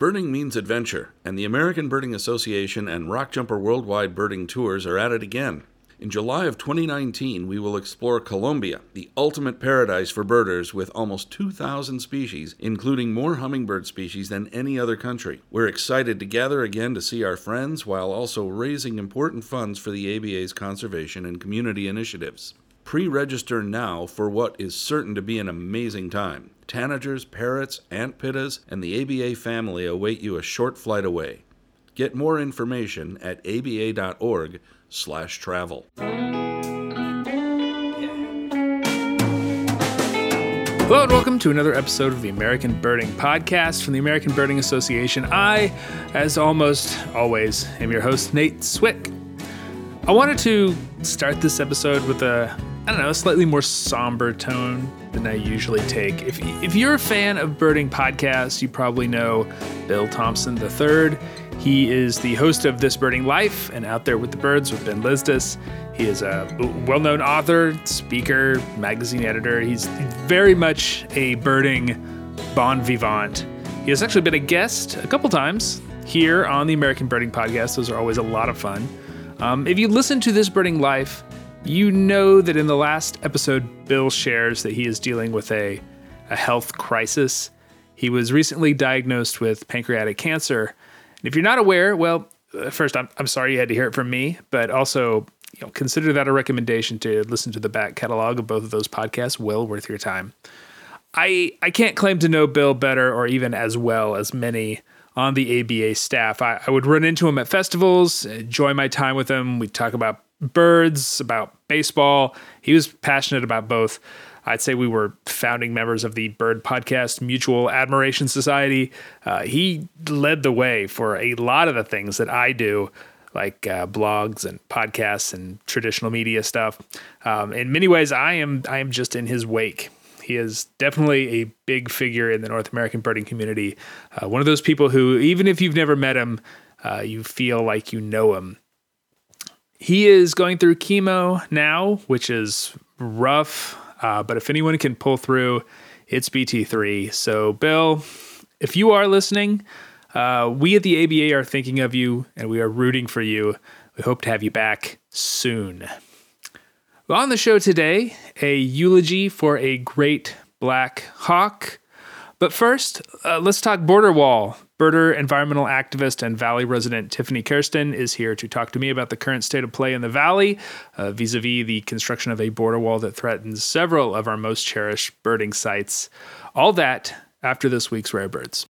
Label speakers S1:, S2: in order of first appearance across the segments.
S1: Birding means adventure, and the American Birding Association and Rockjumper Worldwide Birding Tours are at it again. In July of 2019, we will explore Colombia, the ultimate paradise for birders with almost 2,000 species, including more hummingbird species than any other country. We're excited to gather again to see our friends while also raising important funds for the ABA's conservation and community initiatives. Pre register now for what is certain to be an amazing time. Tanagers, parrots, ant pittas, and the ABA family await you a short flight away. Get more information at aba.org slash travel.
S2: Hello and welcome to another episode of the American Birding Podcast from the American Birding Association. I, as almost always, am your host, Nate Swick. I wanted to start this episode with a I don't know, a slightly more somber tone than I usually take. If, if you're a fan of birding podcasts, you probably know Bill Thompson III. He is the host of This Birding Life and Out There with the Birds with Ben Lizdas. He is a well known author, speaker, magazine editor. He's very much a birding bon vivant. He has actually been a guest a couple times here on the American Birding Podcast. Those are always a lot of fun. Um, if you listen to This Birding Life, you know that in the last episode, Bill shares that he is dealing with a, a health crisis. He was recently diagnosed with pancreatic cancer. And if you're not aware, well, uh, first, I'm, I'm sorry you had to hear it from me, but also, you know, consider that a recommendation to listen to the back catalog of both of those podcasts. Well worth your time. I I can't claim to know Bill better or even as well as many on the ABA staff. I, I would run into him at festivals, enjoy my time with him. We'd talk about birds, about baseball. He was passionate about both. I'd say we were founding members of the Bird Podcast Mutual Admiration Society. Uh, he led the way for a lot of the things that I do, like uh, blogs and podcasts and traditional media stuff. Um, in many ways, I am I am just in his wake. He is definitely a big figure in the North American birding community. Uh, one of those people who, even if you've never met him, uh, you feel like you know him he is going through chemo now, which is rough. Uh, but if anyone can pull through, it's BT3. So, Bill, if you are listening, uh, we at the ABA are thinking of you and we are rooting for you. We hope to have you back soon. Well, on the show today, a eulogy for a great black hawk. But first, uh, let's talk border wall. Birder environmental activist and Valley resident Tiffany Kersten is here to talk to me about the current state of play in the Valley vis a vis the construction of a border wall that threatens several of our most cherished birding sites. All that after this week's Rare Birds.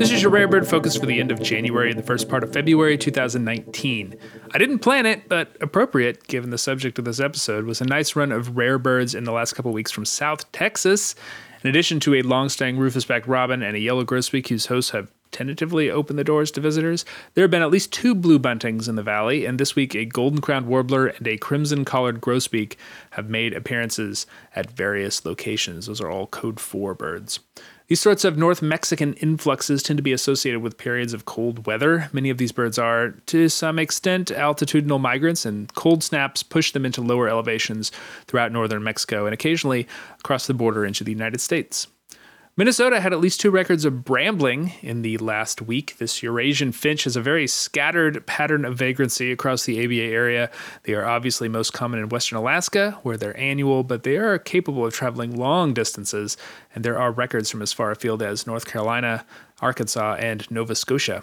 S2: This is your Rare Bird focus for the end of January and the first part of February 2019. I didn't plan it, but appropriate given the subject of this episode was a nice run of rare birds in the last couple weeks from South Texas. In addition to a long-staying rufous-backed robin and a yellow grosbeak whose hosts have tentatively opened the doors to visitors, there have been at least two blue buntings in the valley, and this week a golden-crowned warbler and a crimson-collared grosbeak have made appearances at various locations. Those are all code 4 birds. These sorts of North Mexican influxes tend to be associated with periods of cold weather. Many of these birds are, to some extent, altitudinal migrants, and cold snaps push them into lower elevations throughout northern Mexico and occasionally across the border into the United States. Minnesota had at least two records of brambling in the last week. This Eurasian finch has a very scattered pattern of vagrancy across the ABA area. They are obviously most common in western Alaska, where they're annual, but they are capable of traveling long distances, and there are records from as far afield as North Carolina, Arkansas, and Nova Scotia.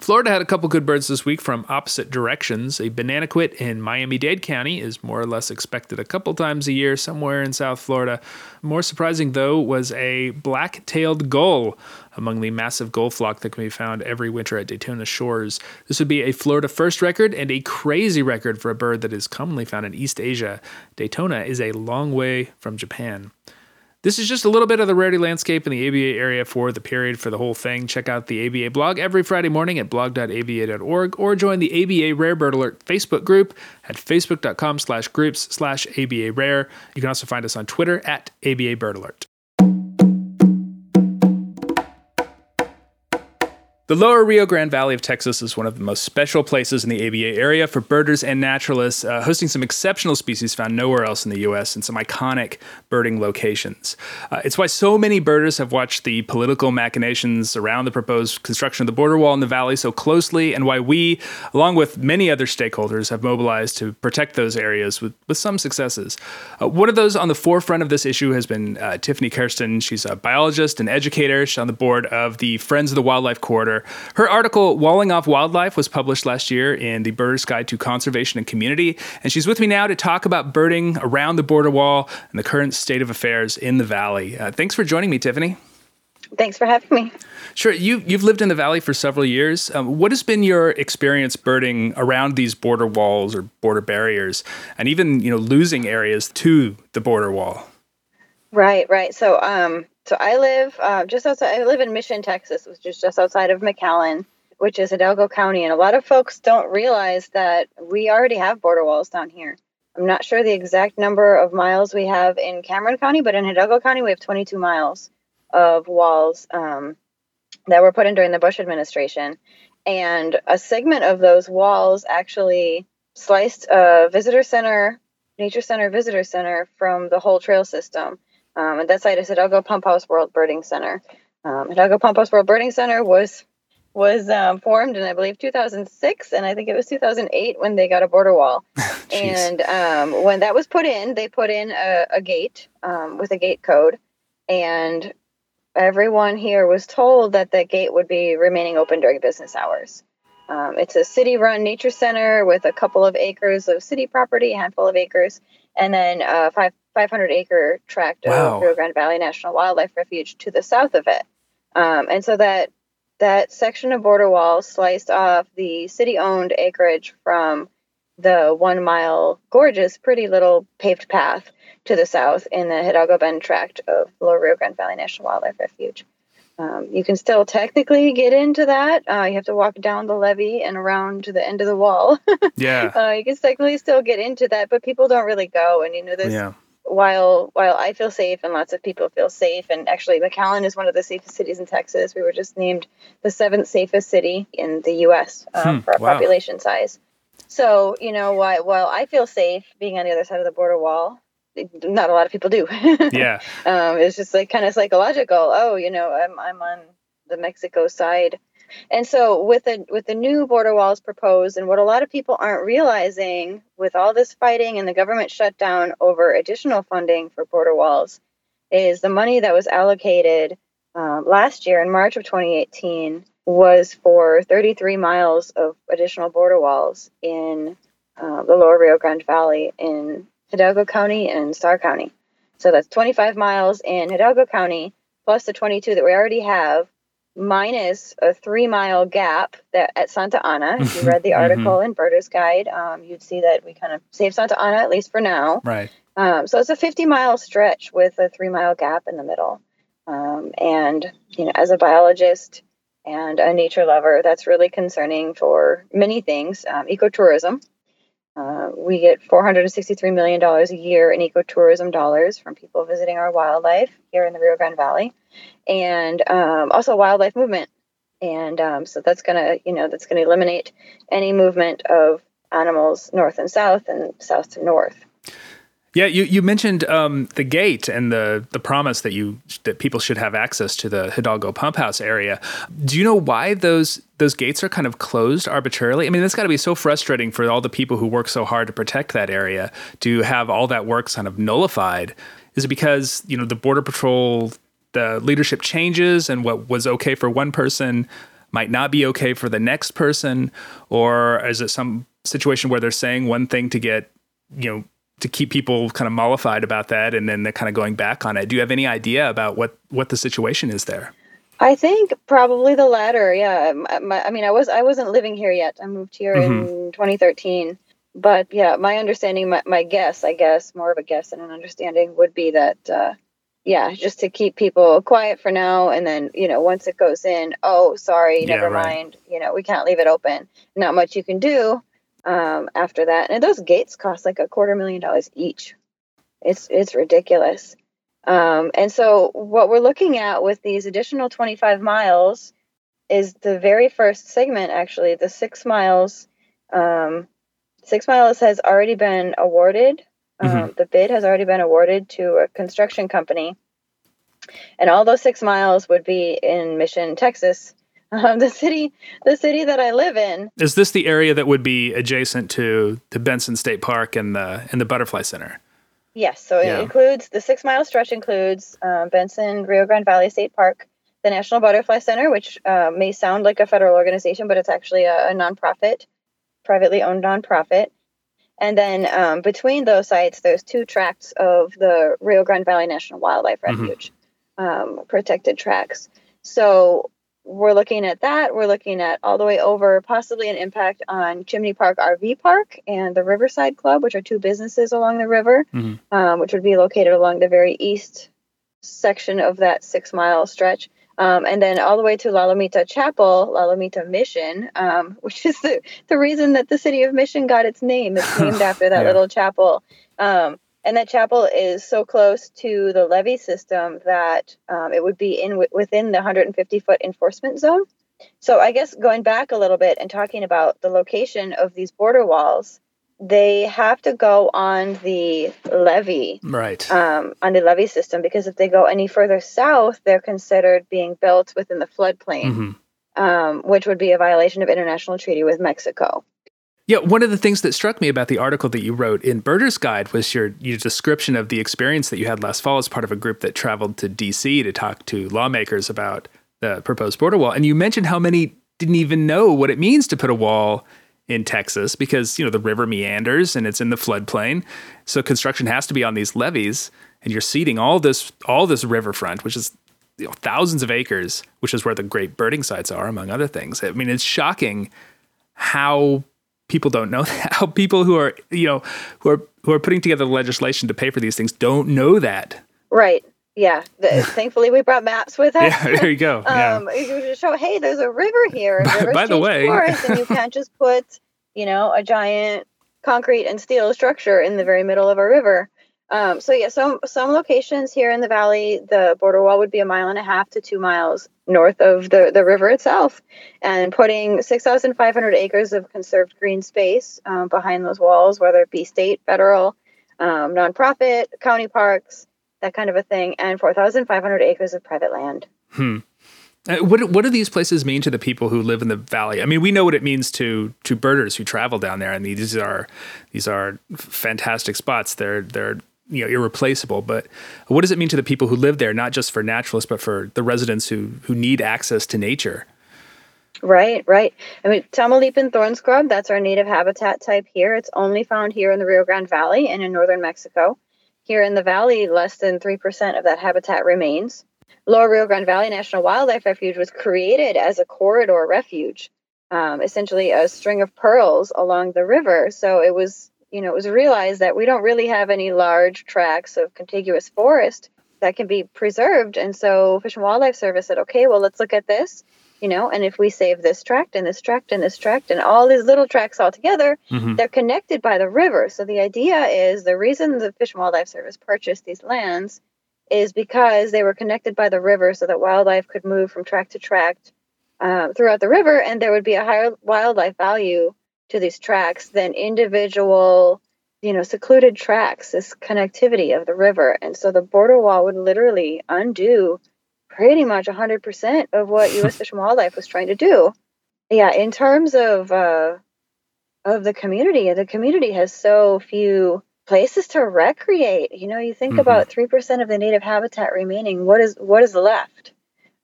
S2: Florida had a couple good birds this week from opposite directions. A bananaquit in Miami Dade County is more or less expected a couple times a year somewhere in South Florida. More surprising, though, was a black tailed gull among the massive gull flock that can be found every winter at Daytona shores. This would be a Florida first record and a crazy record for a bird that is commonly found in East Asia. Daytona is a long way from Japan. This is just a little bit of the rarity landscape in the ABA area for the period for the whole thing. Check out the ABA blog every Friday morning at blog.aba.org or join the ABA Rare Bird Alert Facebook group at facebook.com slash groups slash ABA Rare. You can also find us on Twitter at ABA Bird Alert. The lower Rio Grande Valley of Texas is one of the most special places in the ABA area for birders and naturalists, uh, hosting some exceptional species found nowhere else in the U.S. and some iconic birding locations. Uh, it's why so many birders have watched the political machinations around the proposed construction of the border wall in the valley so closely, and why we, along with many other stakeholders, have mobilized to protect those areas with, with some successes. Uh, one of those on the forefront of this issue has been uh, Tiffany Kersten. She's a biologist and educator. She's on the board of the Friends of the Wildlife Corridor her article, Walling Off Wildlife, was published last year in the Birder's Guide to Conservation and Community. And she's with me now to talk about birding around the border wall and the current state of affairs in the valley. Uh, thanks for joining me, Tiffany.
S3: Thanks for having me.
S2: Sure. You, you've lived in the valley for several years. Um, what has been your experience birding around these border walls or border barriers and even, you know, losing areas to the border wall?
S3: Right, right. So, um, so I live uh, just outside. I live in Mission, Texas, which is just outside of McAllen, which is Hidalgo County, and a lot of folks don't realize that we already have border walls down here. I'm not sure the exact number of miles we have in Cameron County, but in Hidalgo County we have 22 miles of walls um, that were put in during the Bush administration, and a segment of those walls actually sliced a visitor center, nature center, visitor center from the whole trail system um, and that site is Hidalgo Pump House World Birding Center. Um, Hidalgo Pump House World Birding Center was was um, formed in I believe 2006, and I think it was 2008 when they got a border wall. and um, when that was put in, they put in a, a gate um, with a gate code, and everyone here was told that the gate would be remaining open during business hours. Um, it's a city-run nature center with a couple of acres of city property, a handful of acres, and then uh, five 500 acre tract wow. of Rio Grande Valley National Wildlife Refuge to the south of it. Um, and so that that section of border wall sliced off the city owned acreage from the one mile gorgeous, pretty little paved path to the south in the Hidalgo Bend tract of Lower Rio Grande Valley National Wildlife Refuge. Um, you can still technically get into that. Uh, you have to walk down the levee and around to the end of the wall.
S2: yeah.
S3: Uh, you can technically still get into that, but people don't really go. And you know, this yeah while while I feel safe and lots of people feel safe, and actually McAllen is one of the safest cities in Texas. We were just named the seventh safest city in the U.S. Um, hmm, for our wow. population size. So you know, while while I feel safe being on the other side of the border wall, not a lot of people do.
S2: yeah,
S3: um, it's just like kind of psychological. Oh, you know, I'm I'm on the Mexico side and so with the with the new border walls proposed and what a lot of people aren't realizing with all this fighting and the government shutdown over additional funding for border walls is the money that was allocated um, last year in March of 2018 was for 33 miles of additional border walls in uh, the lower Rio Grande Valley in Hidalgo County and Starr County. So that's 25 miles in Hidalgo County plus the 22 that we already have minus a three mile gap that at Santa Ana. If you read the mm-hmm. article mm-hmm. in Birder's Guide, um, you'd see that we kind of saved Santa Ana at least for now.
S2: Right.
S3: Um, so it's a 50 mile stretch with a three mile gap in the middle. Um, and you know, as a biologist and a nature lover, that's really concerning for many things. Um, ecotourism. Uh, we get $463 million a year in ecotourism dollars from people visiting our wildlife here in the Rio Grande Valley and um, also wildlife movement. And um, so that's going to, you know, that's going to eliminate any movement of animals north and south and south to north.
S2: Yeah, you, you mentioned um, the gate and the the promise that you that people should have access to the Hidalgo pump house area. Do you know why those those gates are kind of closed arbitrarily? I mean, that's got to be so frustrating for all the people who work so hard to protect that area to have all that work kind of nullified. Is it because you know the border patrol the leadership changes and what was okay for one person might not be okay for the next person or is it some situation where they're saying one thing to get you know to keep people kind of mollified about that and then they're kind of going back on it do you have any idea about what what the situation is there
S3: i think probably the latter yeah my, i mean i was i wasn't living here yet i moved here mm-hmm. in 2013 but yeah my understanding my, my guess i guess more of a guess than an understanding would be that uh, yeah, just to keep people quiet for now. And then, you know, once it goes in, oh, sorry, yeah, never right. mind. You know, we can't leave it open. Not much you can do um, after that. And those gates cost like a quarter million dollars each. It's it's ridiculous. Um, and so what we're looking at with these additional 25 miles is the very first segment, actually, the six miles. Um, six miles has already been awarded. Um,
S2: Mhm.
S3: The bid has already been awarded to a construction company. And all those six miles would be in Mission, Texas. Um, the city, the city that I live in.
S2: Is this the area that would be adjacent to the Bentsen State Park and the and the Butterfly Center?
S3: Yes, so it
S2: Yeah.
S3: includes the six mile stretch includes um, Bentsen Rio Grande Valley State Park, the National Butterfly Center, which uh, may sound like a federal organization, but it's actually a, a nonprofit, privately owned nonprofit. And then um, between those sites, there's two tracts of the Rio Grande Valley National Wildlife
S2: Mhm.
S3: Refuge, um, protected tracts. So we're looking at that. We're looking at all the way over, possibly an impact on Chimney Park RV Park and the Riverside Club, which are two businesses along the river,
S2: Mhm.
S3: um, which would be located along the very east section of that six mile stretch. Um, and then all the way to La Lomita Chapel, La Lomita Mission, um, which is the, the reason that the city of Mission got its name. It's named after that
S2: Yeah.
S3: little chapel. Um, and that chapel is so close to the levee system that um, it would be in wi- within the 150 foot enforcement zone. So I guess going back a little bit and talking about the location of these border walls, they have to go on the levee
S2: Right.
S3: um, on the levee system because if they go any further south, they're considered being built within the floodplain,
S2: Mhm.
S3: um, which would be a violation of international treaty with Mexico.
S2: Yeah, one of the things that struck me about the article that you wrote in Birders Guide was your your description of the experience that you had last fall as part of a group that traveled to D.C. to talk to lawmakers about the proposed border wall, and you mentioned how many didn't even know what it means to put a wall in Texas because you know the river meanders and it's in the floodplain, so construction has to be on these levees, and you're seeding all this all this riverfront, which is you know, thousands of acres, which is where the great birding sites are, among other things. I mean, it's shocking how people don't know that. How people who are you know who are who are putting together the legislation to pay for these things don't know that.
S3: Right. Yeah. The, thankfully, we brought maps with us.
S2: Yeah, there you go. Yeah.
S3: um, you just show, hey, there's a river here.
S2: By- by the way-
S3: course, and you can't just put, you know, a giant concrete and steel structure in the very middle of a river. Um, so yeah, some some locations here in the valley, the border wall would be a mile and a half to two miles north of the the river itself, and putting six thousand five hundred acres of conserved green space um, behind those walls, whether it be state, federal, um, nonprofit, county parks, that kind of a thing, and four thousand five hundred acres of private land.
S2: Uh, What what do these places mean to the people who live in the valley? I mean, we know what it means to to birders who travel down there, and these are these are fantastic spots. They're they're you know irreplaceable. But what does it mean to the people who live there, not just for naturalists, but for the residents who who need access to nature?
S3: Right, right. I mean, Tamaulipan thorn scrub, that's our native habitat type here. It's only found here in the Rio Grande Valley and in northern Mexico. Here in the valley, less than 3% of that habitat remains. Lower Rio Grande Valley National Wildlife Refuge was created as a corridor refuge, um, essentially a string of pearls along the river. So it was, you know, it was realized that we don't really have any large tracts of contiguous forest that can be preserved. And so Fish and Wildlife Service said, okay, well, let's look at this you know and if we save this tract and this tract and this tract and all these little tracts all together
S2: Mhm.
S3: they're connected by the river so the idea is the reason the fish and wildlife service purchased these lands is because they were connected by the river so that wildlife could move from tract to tract um, throughout the river and there would be a higher wildlife value to these tracks than individual you know secluded tracks this connectivity of the river and so the border wall would literally undo pretty much 100% of what U.S. Fish and Wildlife was trying to do. Yeah, in terms of uh, of the community, the community has so few places to recreate. You know, you think
S2: Mhm.
S3: about three percent of the native habitat remaining. What is what is left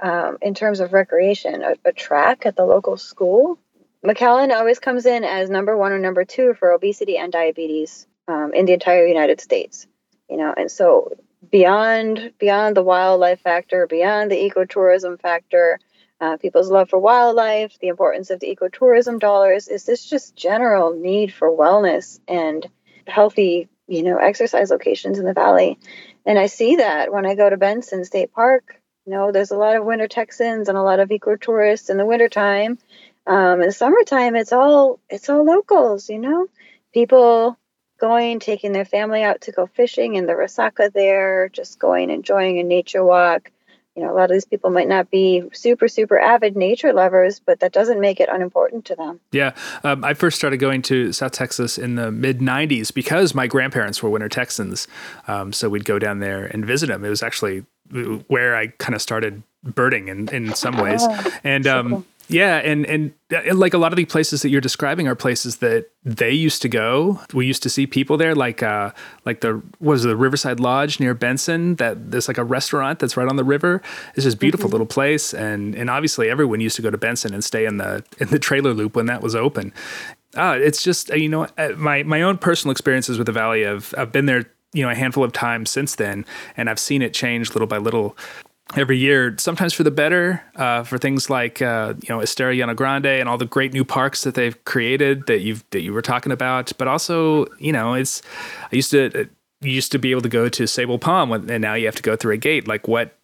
S3: um, in terms of recreation? A, a track at the local school. McAllen always comes in as number one or number two for obesity and diabetes um, in the entire United States. You know, and so beyond beyond the wildlife factor, beyond the ecotourism factor, uh, people's love for wildlife, the importance of the ecotourism dollars, is this just general need for wellness and healthy, you know, exercise locations in the valley. And I see that when I go to Bentsen State Park. You know, there's a lot of winter Texans and a lot of ecotourists in the wintertime. Um, in the summertime, it's all it's all locals. You know, people going, taking their family out to go fishing in the Resaca there, just going, enjoying a nature walk. you know, a lot of these people might not be super, super avid nature lovers, but that doesn't make it unimportant to them.
S2: Yeah. Um, I first started going to South Texas in the mid 90s because my grandparents were winter Texans. Um, so we'd go down there and visit them. It was actually where I kind of started birding in, in some ways. Oh, and um, cool. Yeah, and, and and like a lot of the places that you're describing are places that they used to go. We used to see people there, like uh, like the was the Riverside Lodge near Bentsen. That there's like a restaurant that's right on the river. It's just beautiful mm-hmm. little place, and and obviously everyone used to go to Bentsen and stay in the in the trailer loop when that was open. Uh, it's just uh, you know uh, my my own personal experiences with the valley. I've I've been there you know a handful of times since then, and I've seen it change little by little every year, sometimes for the better, uh, for things like uh, you know Estero Llano Grande and all the great new parks that they've created that you've that you were talking about. But also, you know, it's I used to you used to be able to go to Sabal Palm, and now you have to go through a gate. Like, what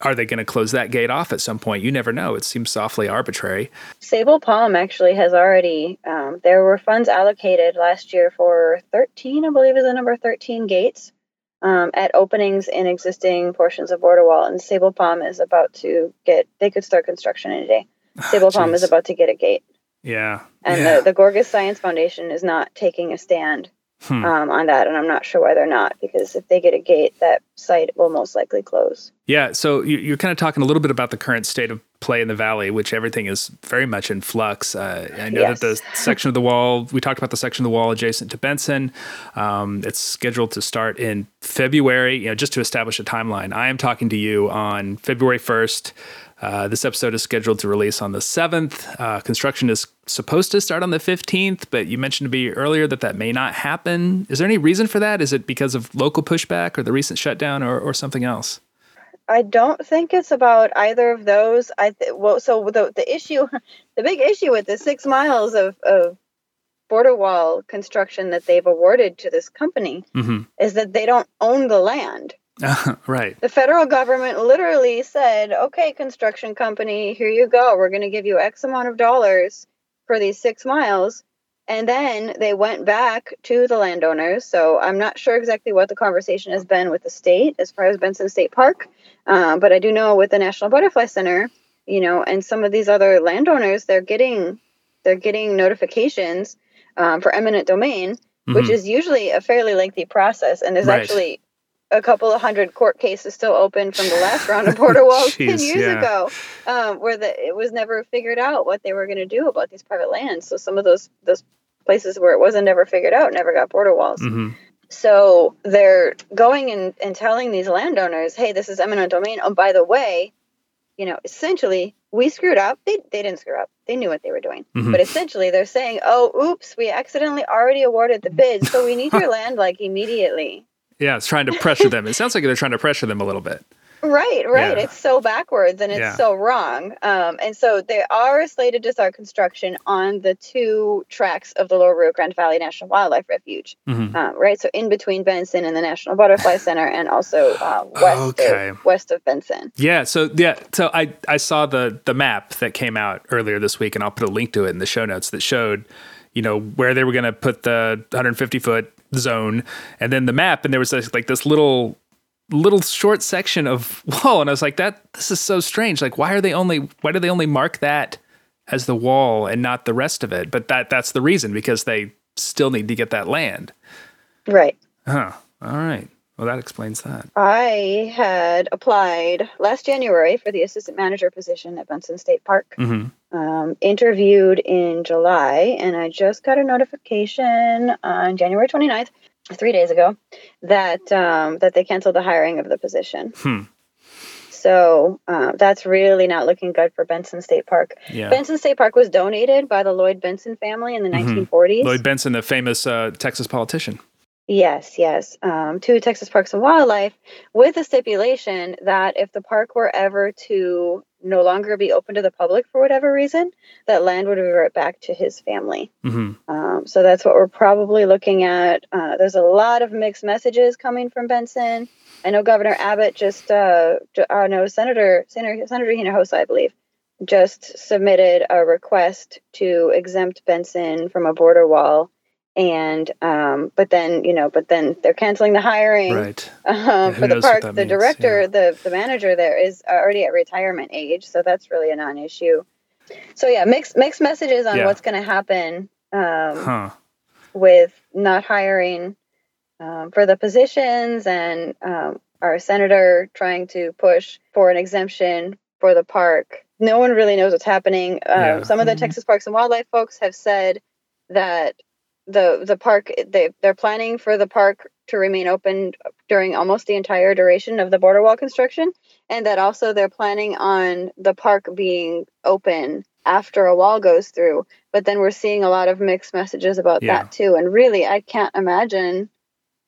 S2: are they going to close that gate off at some point? You never know. It seems awfully arbitrary.
S3: Sabal Palm actually has already. Um, there were funds allocated last year for 13, I believe, is the number 13 gates um, at openings in existing portions of border wall, and Sabal Palm is about to get. They could start construction in a day. Sabal Palm is about to get a gate.
S2: Yeah,
S3: and
S2: yeah.
S3: the the Gorgas Science Foundation is not taking a stand hmm. um, on that, and I'm not sure why they're not because if they get a gate, that site will most likely close.
S2: Yeah, so you're kind of talking a little bit about the current state of play in the valley, which everything is very much in flux. Uh, I know yes. that the section of the wall we talked about the section of the wall adjacent to Bentsen. Um, it's scheduled to start in February. You know, just to establish a timeline, I am talking to you on February 1st. Uh, this episode is scheduled to release on the 7th. Uh, construction is supposed to start on the 15th, but you mentioned to me earlier that that may not happen. Is there any reason for that? Is it because of local pushback or the recent shutdown or, or something else?
S3: I don't think it's about either of those. I th- well, so the the issue, the big issue with the six miles of, of border wall construction that they've awarded to this company mm-hmm. is that they don't own the land.
S2: right.
S3: The federal government literally said, okay, construction company, here you go. We're going to give you X amount of dollars for these six miles. And then they went back to the landowners. So I'm not sure exactly what the conversation has been with the state as far as Bentsen State Park. Uh, but I do know with the National Butterfly Center, you know, and some of these other landowners, they're getting they're getting notifications um, for eminent domain, mm-hmm. which is usually a fairly lengthy process. And there's right. actually a couple of hundred court cases still open from the last round of border walls Jeez, 10 years yeah. ago um, where the, it was never figured out what they were going to do about these private lands. So some of those those places where it wasn't ever figured out never got border walls. Mm-hmm. so they're going and, and telling these landowners hey this is eminent domain. Oh by the way you know essentially we screwed up. They, they didn't screw up. They knew what they were doing. Mm-hmm. but essentially they're saying oh oops we accidentally already awarded the bid so we need your land like immediately
S2: yeah, it's trying to pressure them. It sounds like they're trying to pressure them a little bit.
S3: Right, right. Yeah. It's so backwards and it's yeah. so wrong. Um, and so they are slated to start construction on the two tracks of the Lower Rio Grande Valley National Wildlife Refuge. Mm-hmm. Um, right, so in between Bentsen and the National Butterfly Center, and also uh, west okay. of, west of Bentsen.
S2: Yeah. So yeah. So I I saw the the map that came out earlier this week, and I'll put a link to it in the show notes that showed you know where they were going to put the 150 foot zone and then the map and there was this, like this little little short section of wall and i was like that this is so strange. Like why are they only why do they only mark that as the wall and not the rest of it? But that that's the reason because they still need to get that land.
S3: Right.
S2: Huh. All right. Well that explains that.
S3: I had applied last january for the assistant manager position at bentsen state park. Mm-hmm um, interviewed in July, and I just got a notification on January 29th, three days ago, that um, that they canceled the hiring of the position. Hmm. So uh, that's really not looking good for Bentsen State Park. Yeah. Bentsen State Park was donated by the Lloyd Bentsen family in the mm-hmm. 1940s.
S2: Lloyd Bentsen, the famous uh, Texas politician.
S3: Yes, yes. Um, to Texas Parks and Wildlife with a stipulation that if the park were ever to no longer be open to the public for whatever reason, that land would revert back to his family. Mm-hmm. Um, so that's what we're probably looking at. Uh, there's a lot of mixed messages coming from Bentsen. I know Governor Abbott just, uh, uh no, Senator, Senator, Senator Hinojosa, I believe, just submitted a request to exempt Bentsen from a border wall and um, but then you know, but then they're canceling the hiring
S2: Right.
S3: um,
S2: who
S3: for the park. The
S2: means,
S3: director,
S2: yeah.
S3: the the manager there is already at retirement age, so that's really a non-issue. So yeah, mixed mixed messages on
S2: Yeah.
S3: what's going to happen um,
S2: Huh.
S3: with not hiring um, for the positions and um, our senator trying to push for an exemption for the park. No one really knows what's happening. Um,
S2: Yeah.
S3: Some of the
S2: Mhm.
S3: Texas Parks and Wildlife folks have said that the the park they they're planning for the park to remain open during almost the entire duration of the border wall construction and that also they're planning on the park being open after a wall goes through but then we're seeing a lot of mixed messages about
S2: Yeah.
S3: that too and really i can't imagine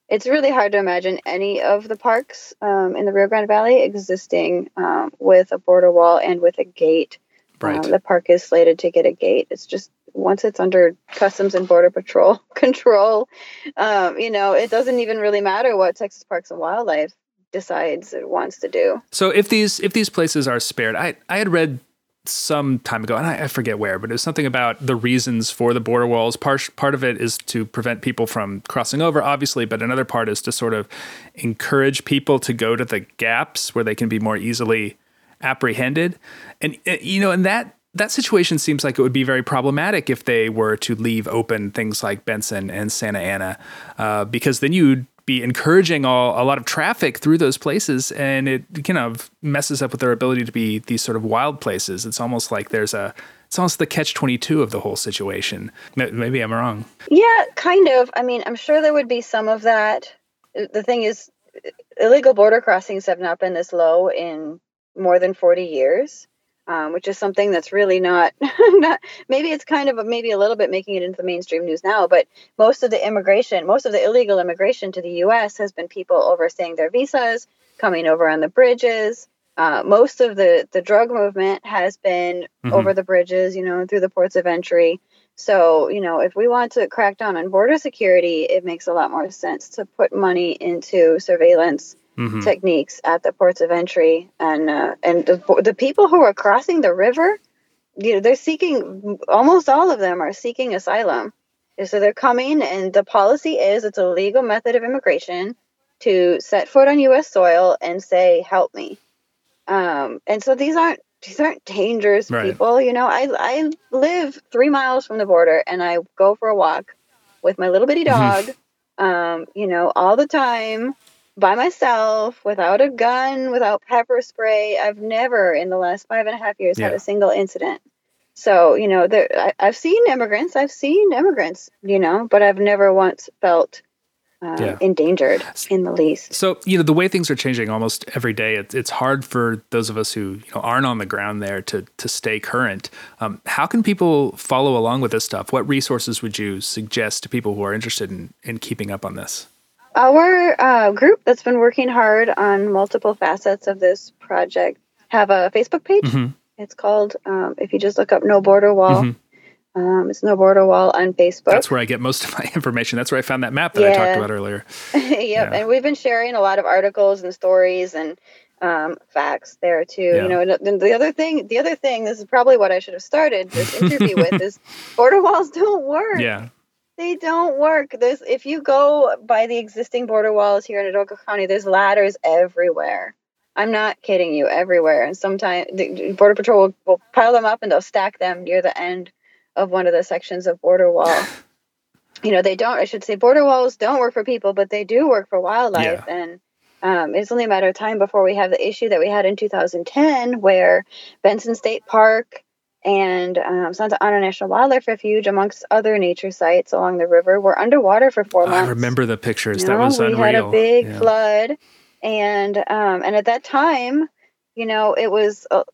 S3: it's really hard to imagine any of the parks um, in the rio grande valley existing um, with a border wall and with a gate
S2: Right.
S3: um, the park is slated to get a gate. It's just once it's under Customs and Border Patrol control, um, you know, it doesn't even really matter what Texas Parks and Wildlife decides it wants to do.
S2: So if these if these places are spared, I I had read some time ago, and I, I forget where, but it was something about the reasons for the border walls. Part part of it is to prevent people from crossing over, obviously, but another part is to sort of encourage people to go to the gaps where they can be more easily apprehended. And uh, you know, and that that situation seems like it would be very problematic if they were to leave open things like Bentsen and Santa Ana, uh, because then you'd be encouraging all, a lot of traffic through those places, and it kind of messes up with their ability to be these sort of wild places. It's almost like there's a it's almost the catch twenty two of the whole situation. Maybe I'm wrong.
S3: Yeah, kind of. I mean, I'm sure there would be some of that. The thing is, illegal border crossings have not been this low in more than 40 years. Um, which is something that's really not not maybe it's kind of a, maybe a little bit making it into the mainstream news now but most of the immigration most of the illegal immigration to the US has been people overstaying their visas coming over on the bridges uh, most of the the drug movement has been
S2: Mhm.
S3: over the bridges you know through the ports of entry so you know if we want to crack down on border security it makes a lot more sense to put money into surveillance
S2: Mhm.
S3: techniques at the ports of entry. And uh, and the, the people who are crossing the river you know they're seeking almost all of them are seeking asylum. And so they're coming and the policy is it's a legal method of immigration to set foot on US soil and say help me. Um, and so these aren't these aren't dangerous
S2: Right.
S3: people. You know I I live 3 miles from the border and I go for a walk with my little bitty dog um, you know all the time by myself without a gun, without pepper spray. I've never in the last five and a half years had a single incident. So, you know, there, I, I've seen immigrants, I've seen immigrants, you know, but I've never once felt uh,
S2: Yeah.
S3: endangered in the least.
S2: So you know the way things are changing almost every day. It's it's hard for those of us who you know aren't on the ground there to to stay current. Um, how can people follow along with this stuff? What resources would you suggest to people who are interested in in keeping up on this?
S3: Our uh, group that's been working hard on multiple facets of this project have a Facebook page.
S2: Mhm.
S3: It's called, um, if you just look up No Border Wall,
S2: Mhm.
S3: um, it's No Border Wall on Facebook.
S2: That's where I get most of my information. That's where I found that map that I talked about earlier.
S3: yep,
S2: Yeah.
S3: and we've been sharing a lot of articles and stories and um, facts there too.
S2: Yeah.
S3: You know, and the other thing, the other thing, this is probably what I should have started this interview with is border walls don't work.
S2: Yeah.
S3: They don't work. There's if you go by the existing border walls here in Hidalgo County, there's ladders everywhere. I'm not kidding you, everywhere. And sometimes the border patrol will, will pile them up and they'll stack them near the end of one of the sections of border wall. you know, they don't. I should say, border walls don't work for people, but they do work for wildlife. And um, it's only a matter of time before we have the issue that we had in 2010, where Bentsen State Park and um, Santa Ana National Wildlife Refuge, amongst other nature sites along the river, were underwater for four months.
S2: I remember the pictures.
S3: You
S2: that
S3: know,
S2: was
S3: we
S2: unreal.
S3: had a big
S2: Yeah.
S3: flood, and um, and at that time, you know, it was uh,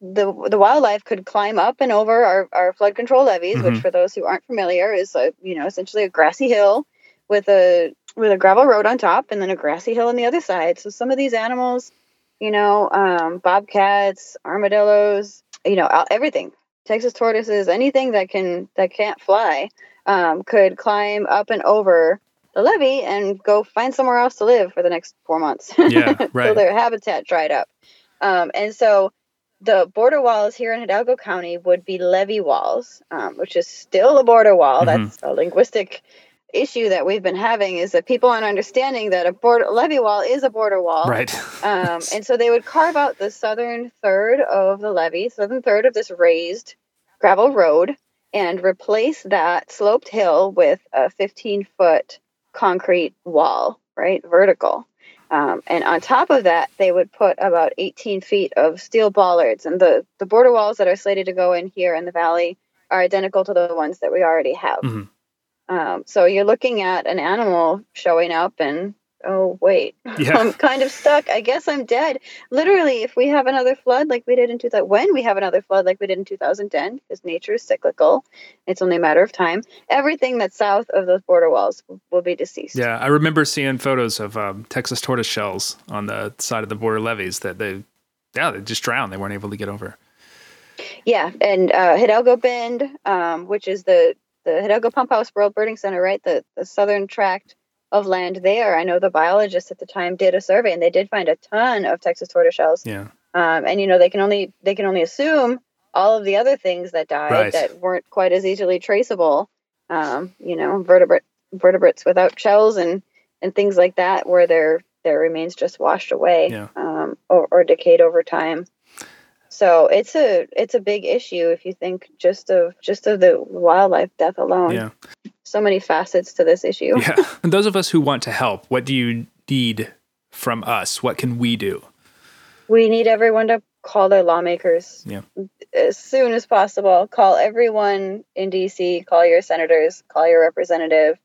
S3: the the wildlife could climb up and over our, our flood control levees, which
S2: Mhm.
S3: for those who aren't familiar is a, you know essentially a grassy hill with a with a gravel road on top and then a grassy hill on the other side. So some of these animals, you know, um, bobcats, armadillos, you know, everything, Texas tortoises, anything that can that can't fly, um, could climb up and over the levee and go find somewhere else to live for the next four months.
S2: Yeah,
S3: so their habitat dried up. Um, and so the border walls here in Hidalgo County would be levee walls, um, which is still a border wall.
S2: Mhm.
S3: That's a linguistic issue that we've been having is that people aren't understanding that a border levee wall is a border wall.
S2: Right.
S3: Um, and so they would carve out the southern third of the levee, southern third of this raised gravel road, and replace that sloped hill with a 15 foot concrete wall, right? Vertical. Um, and on top of that, they would put about 18 feet of steel bollards. And the, the border walls that are slated to go in here in the valley are identical to the ones that we already have.
S2: Mhm.
S3: Um, so you're looking at an animal showing up and, oh, wait,
S2: Yeah.
S3: I'm kind of stuck. I guess I'm dead. Literally, if we have another flood like we did in 2000, when we have another flood like we did in 2010, because nature is cyclical, it's only a matter of time, everything that's south of those border walls will, will be deceased.
S2: Yeah, I remember seeing photos of um, Texas tortoise shells on the side of the border levees that they, yeah, they just drowned. They weren't able to get over.
S3: Yeah, and uh, Hidalgo Bend, um, which is the the Hidalgo Pump House World Birding Center, right? The the southern tract of land there. I know the biologists at the time did a survey, and they did find a ton of Texas tortoiseshells.
S2: Yeah,
S3: Um, and you know they can only they can only assume all of the other things that died
S2: Right.
S3: that weren't quite as easily traceable. Um, you know, vertebrate vertebrates without shells and and things like that, where their their remains just washed away
S2: Yeah.
S3: um, or, or decayed over time. So it's a it's a big issue if you think just of just of the wildlife death alone.
S2: yeah,
S3: So many facets to this issue.
S2: yeah. And those of us who want to help, what do you need from us? What can we do?
S3: We need everyone to call their lawmakers
S2: Yeah.
S3: as soon as possible. Call everyone in DC, call your senators, call your representative,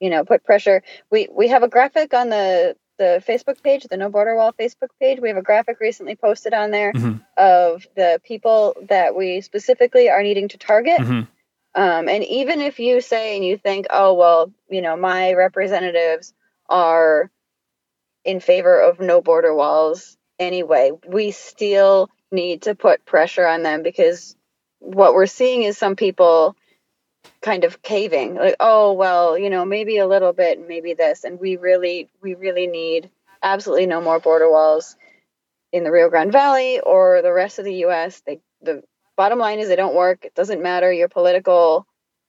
S3: you know, put pressure. We we have a graphic on the the Facebook page, the No Border Wall Facebook page. We have a graphic recently posted on there
S2: mm-hmm.
S3: of the people that we specifically are needing to target.
S2: Mhm.
S3: Um, and even if you say and you think, oh, well, you know, my representatives are in favor of no border walls anyway, we still need to put pressure on them because what we're seeing is some people kind of caving like oh well you know maybe a little bit maybe this and we really we really need absolutely no more border walls in the rio grande valley or the rest of the us they the bottom line is they don't work. It doesn't matter your political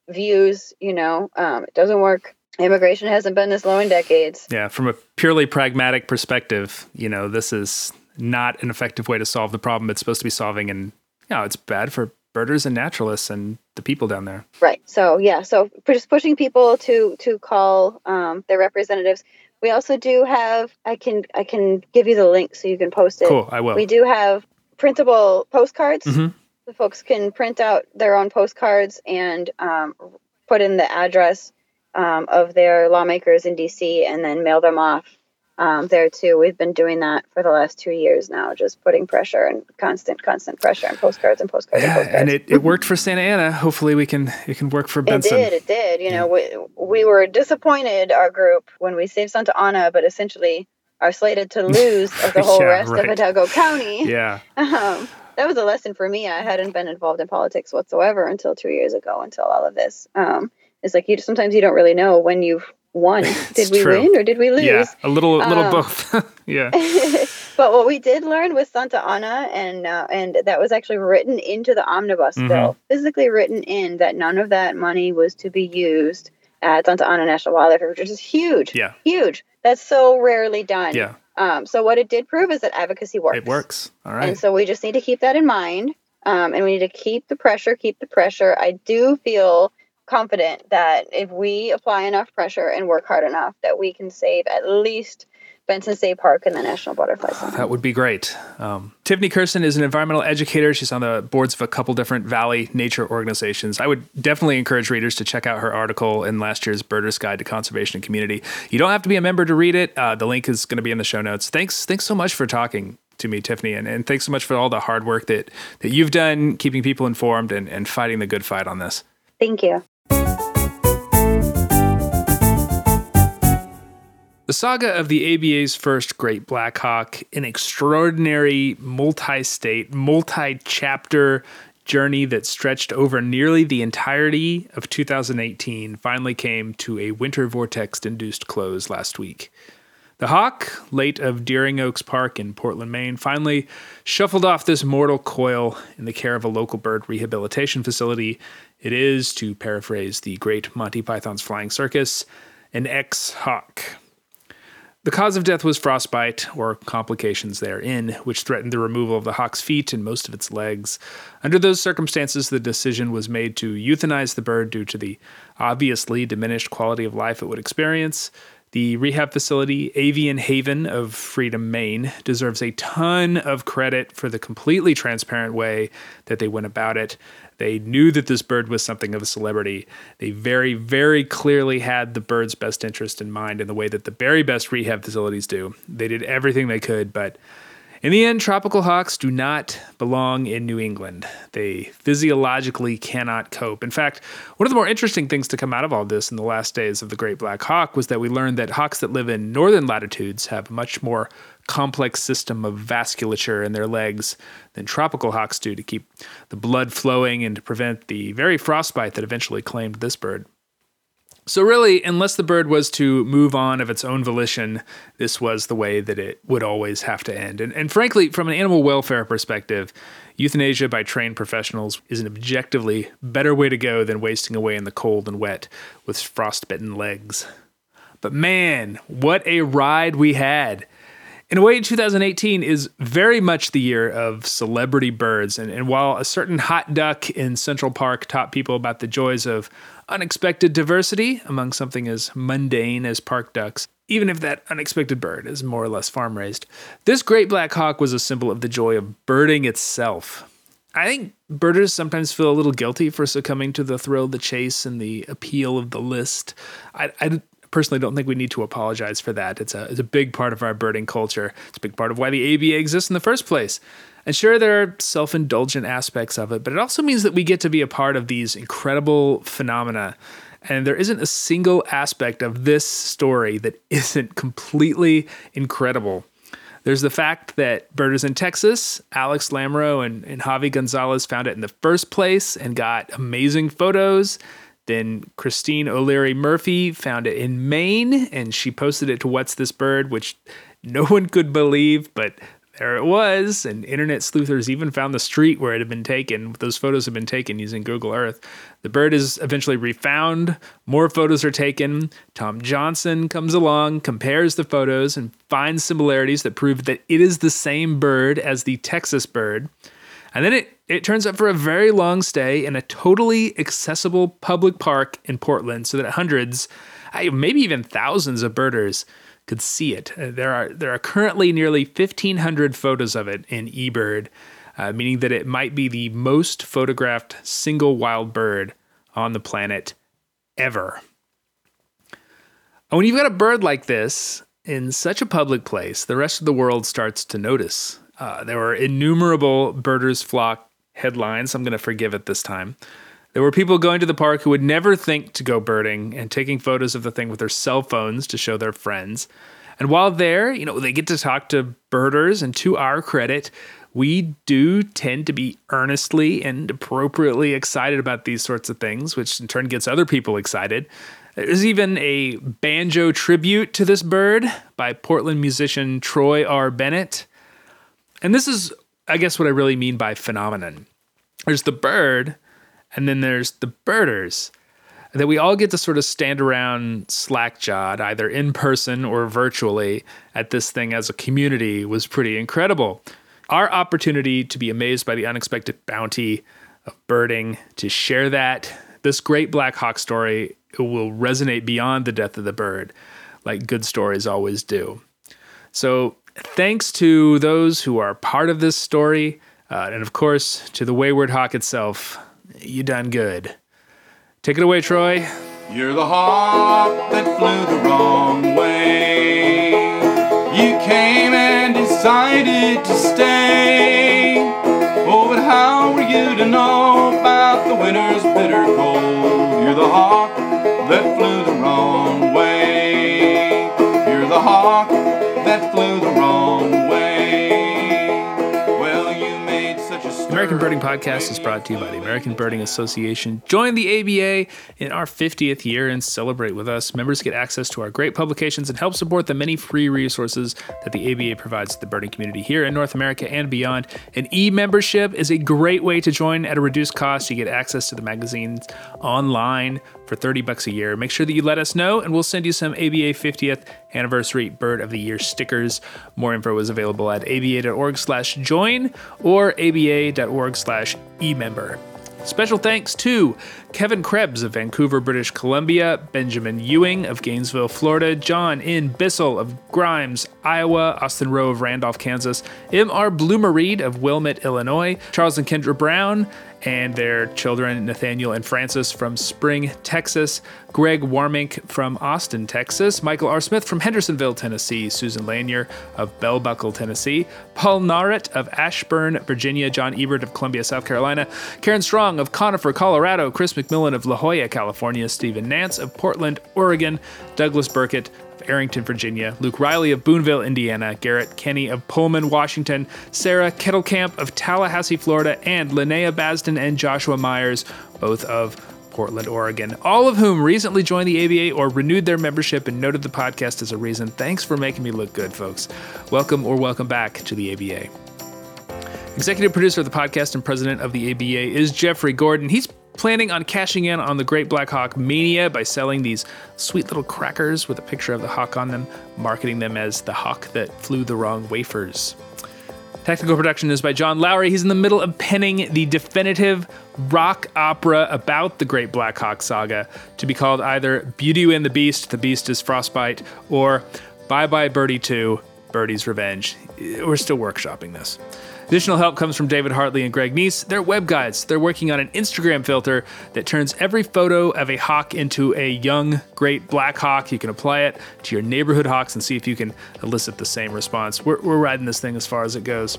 S3: views you know um, it doesn't work. Immigration hasn't been this low in decades.
S2: Yeah, from a purely pragmatic perspective, you know, this is not an effective way to solve the problem it's supposed to be solving, and you know, it's bad for birders and naturalists and the people down there.
S3: Right. So yeah. So just pushing people to to call um, their representatives. We also do have. I can I can give you the link so you can post it.
S2: Cool, I will.
S3: We do have printable postcards.
S2: Mhm.
S3: The folks can print out their own postcards and um, put in the address um, of their lawmakers in DC and then mail them off um, there too. We've been doing that for the last two years now, just putting pressure and constant, constant pressure and postcards and postcards and postcards.
S2: and it, it worked for Santa Ana. Hopefully, we can it can work for Bentsen.
S3: It did. It did. You know, we, we were disappointed, our group, when we saved Santa Ana, but essentially are slated to lose of the whole
S2: Yeah,
S3: rest
S2: right.
S3: of Hidalgo County.
S2: Yeah,
S3: Um, that was a lesson for me. I hadn't been involved in politics whatsoever until two years ago, until all of this. Um, it's like you sometimes you don't really know when you've won. Did we
S2: true.
S3: win or did we lose?
S2: yeah, a little little
S3: Um,
S2: both. yeah,
S3: but what we did learn with Santa Ana, and uh, and that was actually written into the omnibus
S2: Mhm.
S3: bill, physically written in that none of that money was to be used at Santa Ana National Wildlife Refuge, which is huge,
S2: yeah,
S3: huge. That's so rarely done.
S2: yeah.
S3: Um, so what it did prove is that advocacy works.
S2: It works. All right.
S3: And so we just need to keep that in mind. Um, and we need to keep the pressure, keep the pressure. I do feel confident that if we apply enough pressure and work hard enough, that we can save at least Bentsen State Park and the National Butterfly Center.
S2: That would be great. Um, Tiffany Kersten is an environmental educator. She's on the boards of a couple different valley nature organizations. I would definitely encourage readers to check out her article in last year's Birders Guide to Conservation and Community. You don't have to be a member to read it. Uh, the link is going to be in the show notes. Thanks, thanks so much for talking to me, Tiffany, and, and thanks so much for all the hard work that that you've done, keeping people informed and, and fighting the good fight on this.
S3: Thank you.
S2: The saga of the ABA's first Great Black Hawk, an extraordinary multi state, multi chapter journey that stretched over nearly the entirety of 2018, finally came to a winter vortex induced close last week. The hawk, late of Deering Oaks Park in Portland, Maine, finally shuffled off this mortal coil in the care of a local bird rehabilitation facility. It is, to paraphrase the great Monty Python's Flying Circus, an ex hawk. The cause of death was frostbite, or complications therein, which threatened the removal of the hawk's feet and most of its legs. Under those circumstances, the decision was made to euthanize the bird due to the obviously diminished quality of life it would experience. The rehab facility, Avian Haven of Freedom, Maine, deserves a ton of credit for the completely transparent way that they went about it. They knew that this bird was something of a celebrity. They very, very clearly had the bird's best interest in mind in the way that the very best rehab facilities do. They did everything they could, but in the end, tropical hawks do not belong in New England. They physiologically cannot cope. In fact, one of the more interesting things to come out of all this in the last days of the Great Black Hawk was that we learned that hawks that live in northern latitudes have much more complex system of vasculature in their legs than tropical hawks do to keep the blood flowing and to prevent the very frostbite that eventually claimed this bird. So, really, unless the bird was to move on of its own volition, this was the way that it would always have to end. And, and frankly, from an animal welfare perspective, euthanasia by trained professionals is an objectively better way to go than wasting away in the cold and wet with frostbitten legs. But man, what a ride we had! In a way, 2018 is very much the year of celebrity birds. And, and, while a certain hot duck in Central Park taught people about the joys of unexpected diversity among something as mundane as park ducks, even if that unexpected bird is more or less farm raised. This great black hawk was a symbol of the joy of birding itself. I think birders sometimes feel a little guilty for succumbing to the thrill the chase and the appeal of the list. I, I personally don't think we need to apologize for that. It's a, it's a big part of our birding culture. It's a big part of why the ABA exists in the first place. And sure, there are self indulgent aspects of it, but it also means that we get to be a part of these incredible phenomena. And there isn't a single aspect of this story that isn't completely incredible. There's the fact that birders in Texas, Alex Lamoureux and, and Javi Gonzalez found it in the first place and got amazing photos. Then Christine O'Leary Murphy found it in Maine and she posted it to What's This Bird, which no one could believe, but there it was. And internet sleuthers even found the street where it had been taken. Those photos have been taken using Google Earth. The bird is eventually refound. More photos are taken. Tom Johnson comes along, compares the photos, and finds similarities that prove that it is the same bird as the Texas bird. And then it, it turns up for a very long stay in a totally accessible public park in Portland so that hundreds, maybe even thousands of birders could see it. Uh, there are there are currently nearly 1,500 photos of it in eBird, uh, meaning that it might be the most photographed single wild bird on the planet ever. And when you've got a bird like this in such a public place, the rest of the world starts to notice. Uh, there were innumerable birders flock headlines. I'm going to forgive it this time. There were people going to the park who would never think to go birding and taking photos of the thing with their cell phones to show their friends. And while there, you know, they get to talk to birders, and to our credit, we do tend to be earnestly and appropriately excited about these sorts of things, which in turn gets other people excited. There's even a banjo tribute to this bird by Portland musician Troy R. Bennett. And this is, I guess, what I really mean by phenomenon. There's the bird, and then there's the birders that we all get to sort of stand around slack jawed, either in person or virtually, at this thing as a community was pretty incredible. Our opportunity to be amazed by the unexpected bounty of birding, to share that, this great Black Hawk story will resonate beyond the death of the bird, like good stories always do. So, thanks to those who are part of this story, uh, and of course, to the Wayward Hawk itself you done good. Take it away, Troy.
S4: You're the hawk that flew the wrong way. You came and decided to stay. Oh, but how were you to know about the winter's bitter cold? You're the hawk that flew the wrong way. You're the hawk
S2: American Birding Podcast is brought to you by the American Birding Association. Join the ABA in our 50th year and celebrate with us. Members get access to our great publications and help support the many free resources that the ABA provides to the birding community here in North America and beyond. An e membership is a great way to join at a reduced cost. You get access to the magazines online for 30 bucks a year. Make sure that you let us know and we'll send you some ABA 50th anniversary Bird of the Year stickers. More info is available at aba.org slash join or aba.org slash emember. Special thanks to Kevin Krebs of Vancouver, British Columbia, Benjamin Ewing of Gainesville, Florida, John in Bissell of Grimes, Iowa, Austin Rowe of Randolph, Kansas, M.R. Bloomereed of Wilmette, Illinois, Charles and Kendra Brown, and their children, Nathaniel and Francis from Spring, Texas, Greg Warmink from Austin, Texas, Michael R. Smith from Hendersonville, Tennessee, Susan Lanier of Bell Buckle, Tennessee, Paul Narrett of Ashburn, Virginia, John Ebert of Columbia, South Carolina, Karen Strong of Conifer, Colorado, Chris McMillan of La Jolla, California, Stephen Nance of Portland, Oregon, Douglas Burkett Arrington, Virginia, Luke Riley of Boonville, Indiana, Garrett Kenny of Pullman, Washington, Sarah Kettlecamp of Tallahassee, Florida, and Linnea Basden and Joshua Myers, both of Portland, Oregon, all of whom recently joined the ABA or renewed their membership and noted the podcast as a reason. Thanks for making me look good, folks. Welcome or welcome back to the ABA. Executive producer of the podcast and president of the ABA is Jeffrey Gordon. He's planning on cashing in on the Great Black Hawk mania by selling these sweet little crackers with a picture of the hawk on them, marketing them as the hawk that flew the wrong wafers. Technical production is by John Lowry. He's in the middle of penning the definitive rock opera about the Great Black Hawk saga to be called either Beauty and the Beast, The Beast is Frostbite, or Bye Bye Birdie 2, Birdie's Revenge. We're still workshopping this. Additional help comes from David Hartley and Greg Neise. They're web guides. They're working on an Instagram filter that turns every photo of a hawk into a young, great black hawk. You can apply it to your neighborhood hawks and see if you can elicit the same response. We're, we're riding this thing as far as it goes.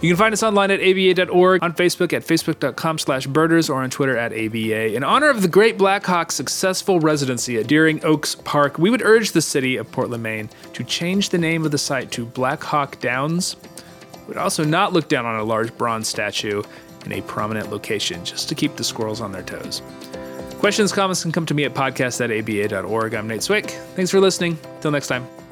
S2: You can find us online at aba.org, on Facebook at facebook.com slash birders, or on Twitter at aba. In honor of the Great Black Hawk's successful residency at Deering Oaks Park, we would urge the city of Portland, Maine to change the name of the site to Black Hawk Downs would also not look down on a large bronze statue in a prominent location just to keep the squirrels on their toes. Questions, comments can come to me at podcast.aba.org. I'm Nate Swick. Thanks for listening. Till next time.